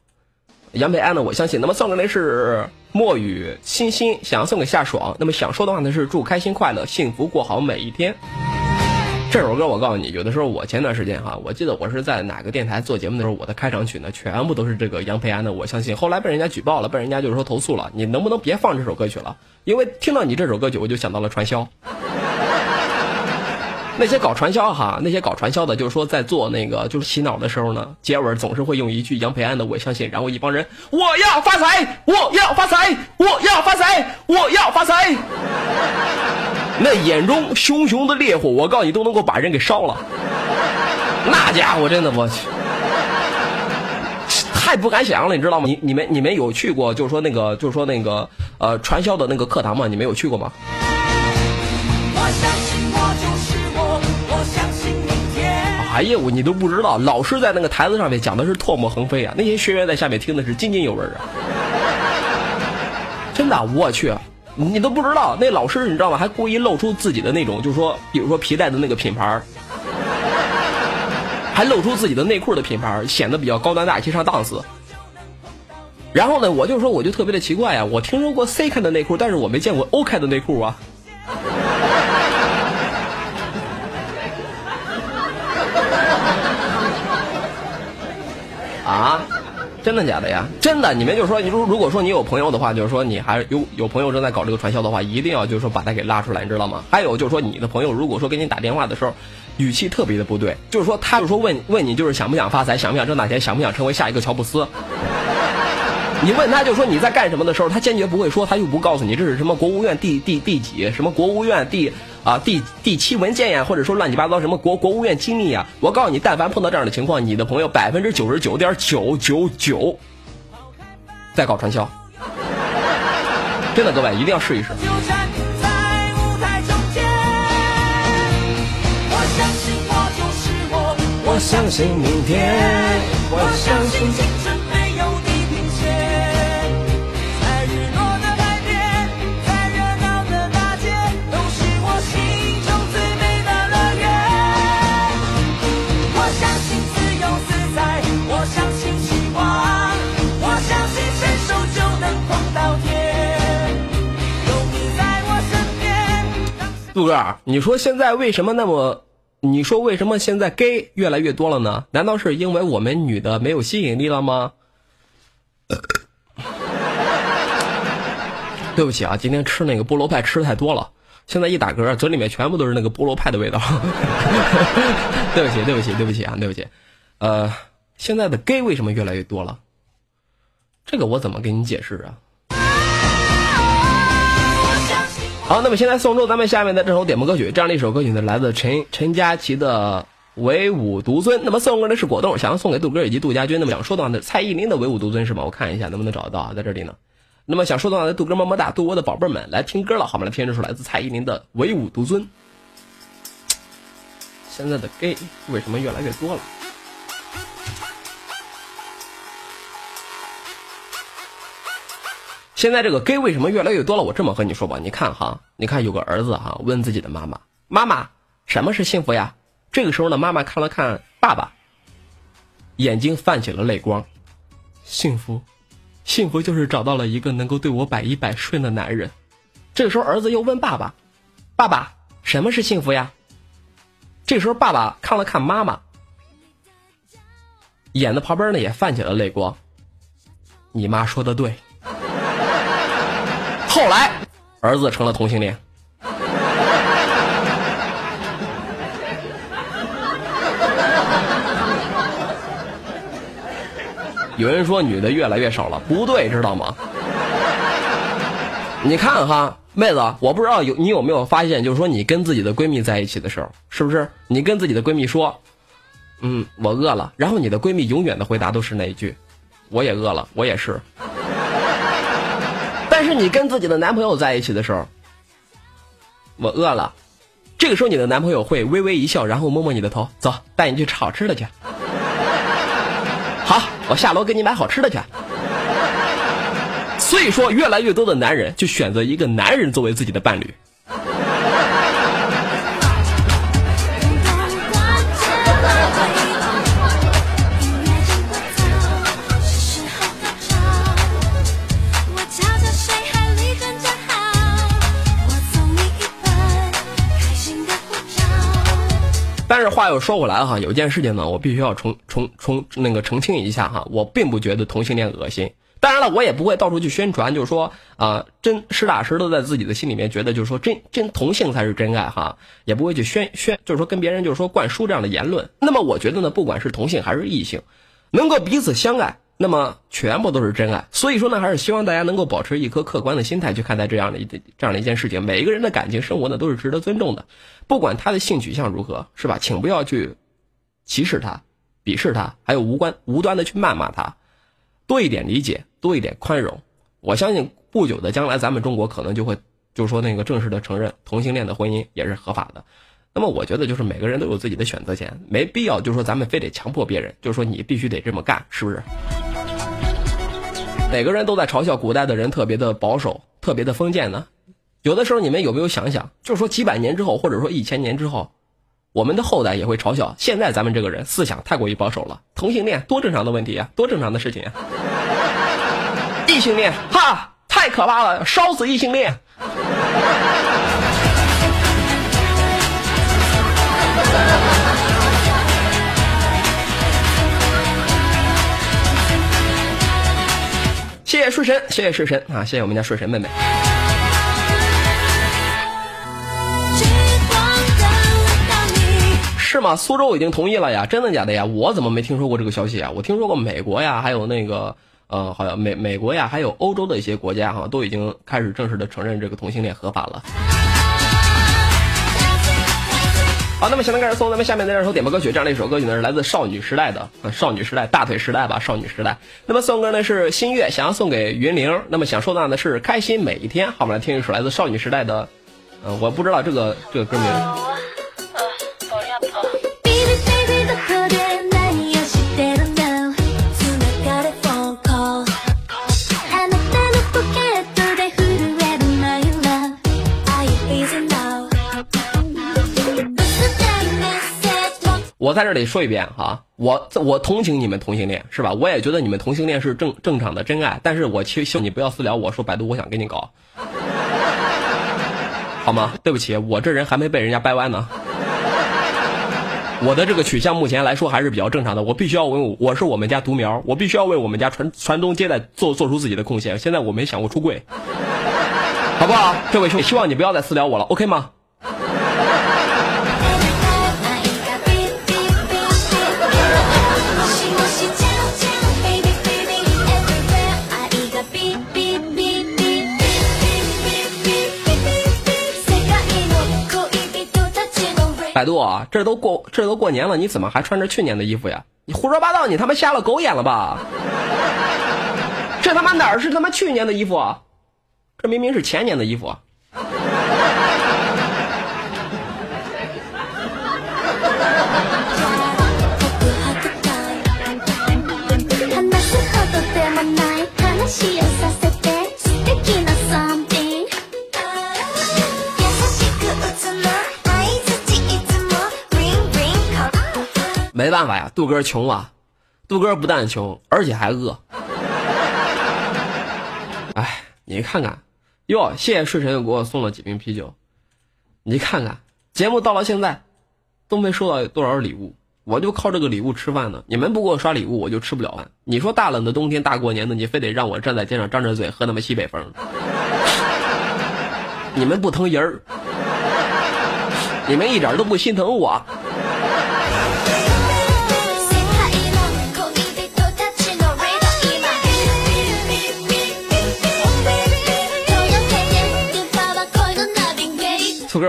杨培安的《我相信》，那么送给的是墨雨欣欣，想要送给夏爽，那么想说的话呢是祝开心快乐，幸福过好每一天。这首歌我告诉你，有的时候我前段时间哈，我记得我是在哪个电台做节目的时候，我的开场曲呢全部都是这个杨培安的《我相信》，后来被人家举报了，被人家就是说投诉了，你能不能别放这首歌曲了？因为听到你这首歌曲，我就想到了传销。那些搞传销哈，那些搞传销的，就是说在做那个就是洗脑的时候呢，结尾总是会用一句杨培安的“我相信”，然后一帮人我要发财，我要发财，我要发财，我要发财。那眼中熊熊的烈火，我告诉你都能够把人给烧了。那家伙真的我去，太不敢想了，你知道吗？你你们你们有去过，就是说那个就是说那个呃传销的那个课堂吗？你们有去过吗？哎呀，我你都不知道，老师在那个台子上面讲的是唾沫横飞啊，那些学员在下面听的是津津有味啊。真的，我去，你都不知道，那老师你知道吗？还故意露出自己的那种，就是说，比如说皮带的那个品牌，还露出自己的内裤的品牌，显得比较高端大气上档次。然后呢，我就说，我就特别的奇怪呀、我听说过 C 开的内裤，但是我没见过 O 开的内裤啊。啊，真的假的呀？真的，你们就说，如如果说你有朋友的话，就是说你还有有朋友正在搞这个传销的话，一定要就是说把他给拉出来，你知道吗？还有就是说你的朋友如果说给你打电话的时候，语气特别的不对，就是说他就说问问你就是想不想发财，想不想挣大钱，想不想成为下一个乔布斯。你问他就说你在干什么的时候，他坚决不会说，他又不告诉你这是什么国务院第第第几，什么国务院第啊第第七文件呀，或者说乱七八糟什么国国务院机密呀。我告诉你，但凡碰到这样的情况，你的朋友百分之九十九点九九九在搞传销。真的，各位一定要试一试。我相信我就是我，我相信明天，我相信杜哥，你说现在为什么那么？你说为什么现在 gay 越来越多了呢？难道是因为我们女的没有吸引力了吗？对不起啊，今天吃那个菠萝派吃的太多了，现在一打嗝，嘴里面全部都是那个菠萝派的味道。对不起，对不起，对不起啊，对不起。呃，现在的 gay 为什么越来越多了？这个我怎么给你解释啊？好，那么现在送出咱们下面的这首点播歌曲，这样的一首歌曲呢，来自陈陈佳琪的《唯吾独尊》。那么送过的是果冻，想要送给杜哥以及杜家军。那么想说的话呢，蔡依林的《唯吾独尊》是吗？我看一下能不能找得到啊，在这里呢。那么想说的话呢，杜哥么么哒，杜我的宝贝们，来听歌了，好吗？来听这首来自蔡依林的《唯吾独尊》。现在的 gay 为什么越来越多了？现在这个 gay 为什么越来越多了？我这么和你说吧，你看哈，你看有个儿子哈，问自己的妈妈：“妈妈，什么是幸福呀？”这个时候呢，妈妈看了看爸爸，眼睛泛起了泪光。幸福，幸福就是找到了一个能够对我百依百顺的男人。这个时候，儿子又问爸爸：“爸爸，什么是幸福呀？”这时候，爸爸看了看妈妈，眼的旁边呢也泛起了泪光。你妈说的对。后来，儿子成了同性恋。有人说女的越来越少了，不对，知道吗？你看哈，妹子，我不知道有你有没有发现，就是说你跟自己的闺蜜在一起的时候，是不是你跟自己的闺蜜说，嗯，我饿了，然后你的闺蜜永远的回答都是那一句，我也饿了，我也是。但是你跟自己的男朋友在一起的时候，我饿了，这个时候你的男朋友会微微一笑，然后摸摸你的头，走，带你去吃好吃的去。好，我下楼给你买好吃的去。所以说，越来越多的男人就选择一个男人作为自己的伴侣。话又说回来哈，有件事情呢，我必须要重重重那个澄清一下哈，我并不觉得同性恋恶心。当然了，我也不会到处去宣传，就是说啊、真实打实的在自己的心里面觉得，就是说真真同性才是真爱哈，也不会去宣宣，就是说跟别人就是说灌输这样的言论。那么我觉得呢，不管是同性还是异性，能够彼此相爱，那么全部都是真爱。所以说呢，还是希望大家能够保持一颗客观的心态去看待这样的一这样的一件事情。每一个人的感情生活呢，都是值得尊重的，不管他的性取向如何，是吧？请不要去歧视他、鄙视他，还有无关无端的去谩骂他，多一点理解，多一点宽容。我相信不久的将来，咱们中国可能就会就是说那个正式的承认同性恋的婚姻也是合法的。那么我觉得就是每个人都有自己的选择权，没必要就说咱们非得强迫别人，就是说你必须得这么干，是不是？每个人都在嘲笑古代的人特别的保守，特别的封建呢。有的时候你们有没有想想，就是说几百年之后，或者说一千年之后，我们的后代也会嘲笑现在咱们这个人思想太过于保守了。同性恋多正常的问题啊，多正常的事情啊。异性恋，哈，太可怕了，烧死异性恋。谢谢睡神，谢谢睡神啊，谢谢我们家睡神妹妹。是吗？苏州已经同意了呀？真的假的呀？我怎么没听说过这个消息啊？我听说过美国呀，还有那个呃，好像美美国呀，还有欧洲的一些国家哈，都已经开始正式的承认这个同性恋合法了。好，那么现在开始送咱们下面的这首点播歌曲，这样的一首歌曲呢是来自少女时代的，少女时代大腿时代吧，少女时代。那么送歌呢是新月，想要送给云玲，那么想说的呢是开心每一天。好，我们来听一首来自少女时代的，呃，我不知道这个这个歌名。我在这里说一遍哈，我我同情你们同性恋是吧？我也觉得你们同性恋是正正常的真爱，但是我其实希望你不要私聊我说百度我想跟你搞，好吗？对不起，我这人还没被人家掰弯呢。我的这个取向目前来说还是比较正常的，我必须要为我我是我们家独苗，我必须要为我们家传传宗接代做做出自己的贡献。现在我没想过出柜，好不好？这位兄弟，希望你不要再私聊我了，OK 吗？百度啊，这都过这都过年了，你怎么还穿着去年的衣服呀？你胡说八道，你他妈瞎了狗眼了吧？这他妈哪是他妈去年的衣服啊？这明明是前年的衣服啊！没办法呀，杜哥穷啊，杜哥不但穷，而且还饿。哎，你看看，哟，谢谢睡神又给我送了几瓶啤酒。你看看，节目到了现在，都没收到多少礼物，我就靠这个礼物吃饭呢。你们不给我刷礼物，我就吃不了饭。你说大冷的冬天，大过年的，你非得让我站在街上张着嘴喝他妈西北风，你们不疼人儿，你们一点都不心疼我。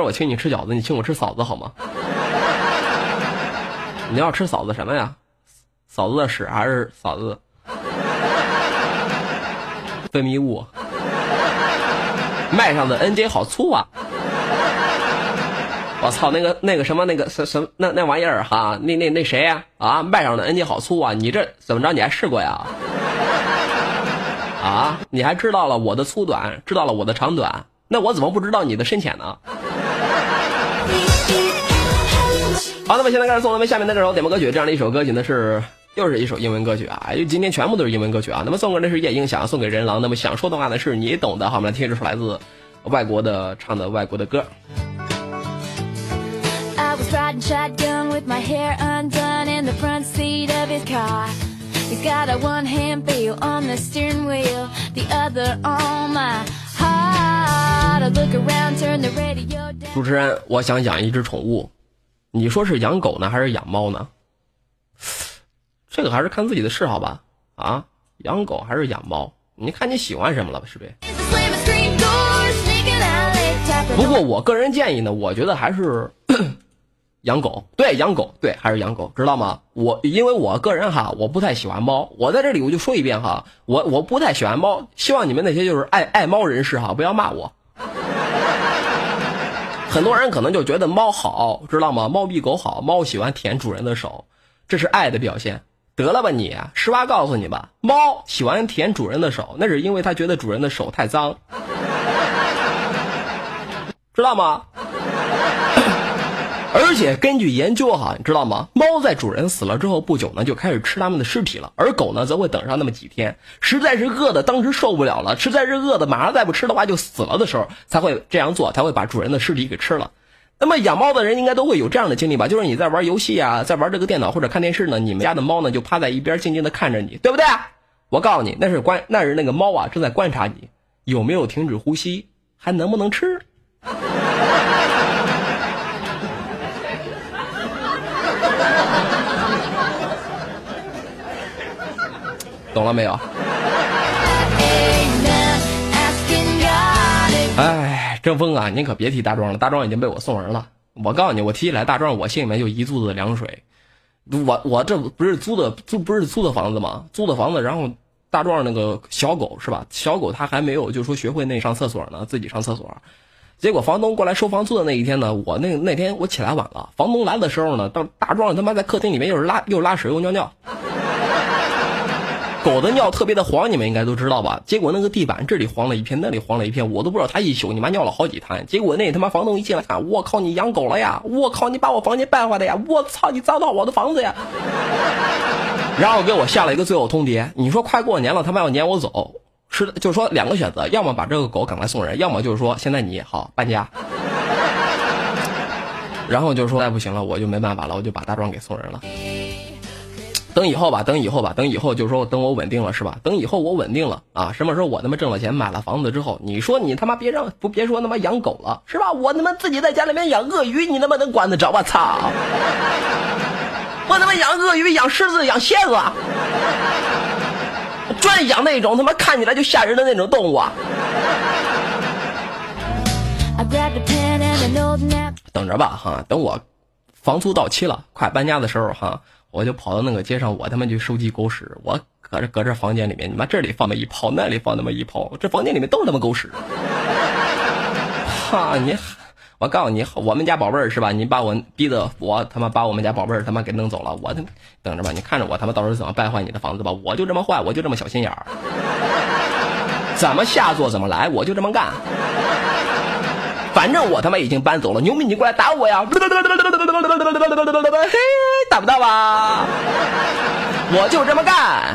我请你吃饺子，你请我吃嫂子好吗？你要吃嫂子什么呀？嫂子的屎还是嫂子分泌物？麦上的 NJ 好粗啊！我操，那个那个什么那个什什那那玩意儿哈，那那那谁呀啊？麦上的 NJ 好粗啊！你这怎么着？你还试过呀？啊？你还知道了我的粗短，知道了我的长短，那我怎么不知道你的深浅呢？好，那么现在开始送咱们下面的这首点播歌曲，这样的一首歌曲呢是又是一首英文歌曲啊，因为今天全部都是英文歌曲啊。那么送歌的是夜莺，想要送给人狼，那么想说的话呢是你懂的。好，我们来听这首来自外国的唱的外国的歌。I was riding shotgun with my hair undone in the front seat of his car. He's got a one hand feel on the steering wheel, the other on my heart. I look around, turn the radio down. 主持人，我想养一只宠物，你说是养狗呢还是养猫呢？这个还是看自己的嗜好吧。啊，养狗还是养猫？你看你喜欢什么了，是不是？不过我个人建议呢，我觉得还是 养狗，对，养狗，对，还是养狗，知道吗？我因为我个人哈，我不太喜欢猫，我在这里我就说一遍哈，我我不太喜欢猫，希望你们那些就是爱爱猫人士哈，不要骂我。很多人可能就觉得猫好，知道吗？猫比狗好，猫喜欢舔主人的手，这是爱的表现。得了吧你，实话告诉你吧，猫喜欢舔主人的手，那是因为它觉得主人的手太脏，知道吗？而且根据研究哈，你知道吗？猫在主人死了之后不久呢，就开始吃它们的尸体了，而狗呢，则会等上那么几天，实在是饿的当时受不了了，实在是饿的马上再不吃的话就死了的时候，才会这样做，才会把主人的尸体给吃了。那么养猫的人应该都会有这样的经历吧？就是你在玩游戏啊，在玩这个电脑或者看电视呢，你们家的猫呢就趴在一边静静的看着你，对不对？我告诉你，那是观，那是那个猫啊正在观察你有没有停止呼吸，还能不能吃。懂了没有 哎，郑峰啊，您可别提大壮了，大壮已经被我送人了。我告诉你，我提起来大壮，我心里面就一肚子凉水。我我这不是租的租不是租的房子吗？租的房子，然后大壮那个小狗是吧？小狗它还没有就说学会那上厕所呢，自己上厕所。结果房东过来收房租的那一天呢，我那那天我起来晚了，房东来的时候呢，到大壮他妈在客厅里面又是拉又拉屎又尿尿。狗的尿特别的黄，你们应该都知道吧？结果那个地板这里黄了一片，那里黄了一片，我都不知道他一宿你妈尿了好几滩。结果那他妈房东一进来看，我靠，你养狗了呀！我靠，你把我房间败坏的呀！我操，你糟蹋我的房子呀！然后给我下了一个最后通牒，你说快过年了，他妈要撵我走，是就是说两个选择，要么把这个狗赶快送人，要么就是说现在你好搬家。然后就说再不行了，我就没办法了，我就把大壮给送人了。等以后吧，等以后吧，等以后就是说等我稳定了是吧？等以后我稳定了啊，什么时候我他妈挣了钱买了房子之后，你说你他妈别让不别说他妈养狗了是吧？我他妈自己在家里面养鳄鱼，你他妈能管得着？我操！我他妈养鳄鱼、养狮子、养蝎子，专养那种他妈看起来就吓人的那种动物啊.等着吧哈，等我房租到期了，快搬家的时候哈，我就跑到那个街上，我他妈去收集狗屎。我搁这搁这房间里面，你妈这里放那么一泡，那里放那么一泡，这房间里面都是他妈狗屎。哈你，我告诉你，我们家宝贝儿是吧？你把我逼得我他妈把我们家宝贝儿他妈给弄走了，我他妈等着吧，你看着我他妈到时候怎么败坏你的房子吧，我就这么坏，我就这么小心眼儿，怎么下作怎么来，我就这么干。反正我他妈已经搬走了，牛逼你过来打我呀！嘿，打不到吧？我就这么干。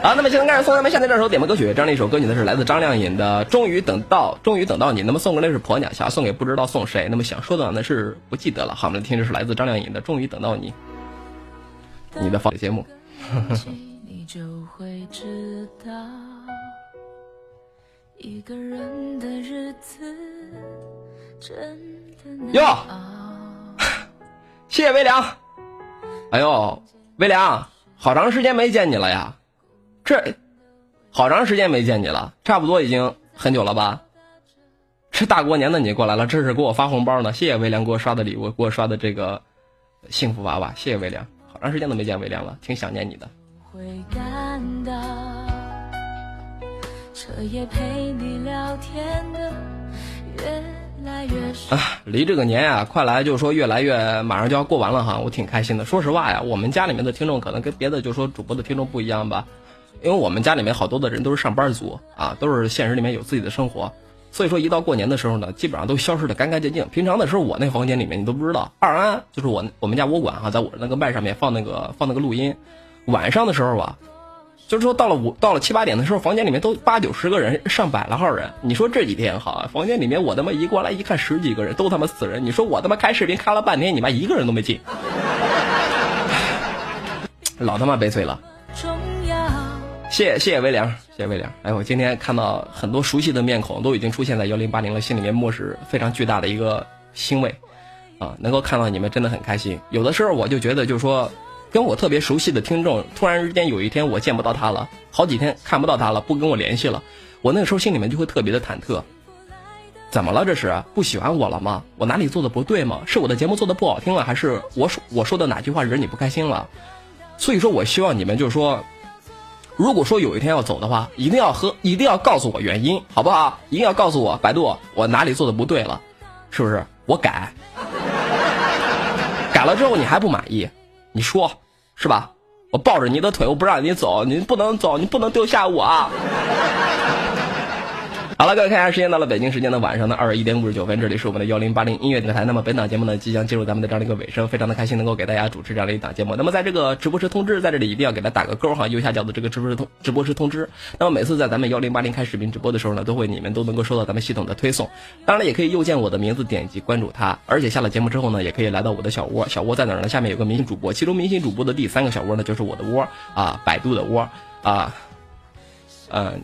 好，那么现在开始送咱们现在这首点播歌曲，这样的一首歌曲呢是来自张靓颖的《终于等到终于等到你》。那么送过来是婆娘，想要送给不知道送谁，那么想说的呢是不记得了。好，我们来听这是来自张靓颖的《终于等到你》，你的放节目。你就会知道，一个人的日子真的难哟熬。谢谢微凉。哎呦，微凉，好长时间没见你了呀！这好长时间没见你了，差不多已经很久了吧？这大过年的你过来了，这是给我发红包呢。谢谢微凉给我刷的礼物，给我刷的这个幸福娃娃，谢谢微凉。好长时间都没见微凉了，挺想念你的。会感到，彻夜陪你聊天的越来越少。啊，离这个年呀、快来就是说越来越马上就要过完了哈，我挺开心的。说实话呀，我们家里面的听众可能跟别的就说主播的听众不一样吧，因为我们家里面好多的人都是上班族啊，都是现实里面有自己的生活，所以说一到过年的时候呢，基本上都消失的干干净净。平常的时候，我那房间里面你都不知道，二安就是我我们家窝管哈，在我那个麦上面放那个放那个录音，晚上的时候吧。就是说，到了五到了七八点的时候，房间里面都八九十个人，上百来号人。你说这几天哈，房间里面我他妈一过来一看十几个人，都他妈死人。你说我他妈开视频看了半天，你妈一个人都没进，老他妈悲催了。谢谢谢谢微凉，谢谢微凉。哎，我今天看到很多熟悉的面孔都已经出现在幺零八零了，心里面默是非常巨大的一个欣慰，啊，能够看到你们真的很开心。有的时候我就觉得，就是说，跟我特别熟悉的听众，突然之间有一天我见不到他了，好几天看不到他了，不跟我联系了，我那个时候心里面就会特别的忐忑。怎么了？这是不喜欢我了吗？我哪里做的不对吗？是我的节目做的不好听了，还是我说我说的哪句话惹你不开心了？所以说我希望你们就是说，如果说有一天要走的话，一定要和一定要告诉我原因，好不好？一定要告诉我百度我哪里做的不对了，是不是？我改，改了之后你还不满意，你说是吧？我抱着你的腿，我不让你走，你不能走，你不能丢下我啊！好了，各位看一下时间到了北京时间的晚上的二十一点五十九分，这里是我们的幺零八零音乐电台。那么本档节目呢，即将进入咱们的这样的一个尾声，非常的开心能够给大家主持这样的一档节目。那么在这个直播时通知，在这里一定要给它打个勾哈，右下角的这个直播室通直播时通知。那么每次在咱们幺零八零开视频直播的时候呢，都会你们都能够收到咱们系统的推送。当然了，也可以右键我的名字点击关注它，而且下了节目之后呢，也可以来到我的小窝。小窝在哪儿呢？下面有个明星主播，其中明星主播的第三个小窝呢，就是我的窝啊，百度的窝啊，嗯。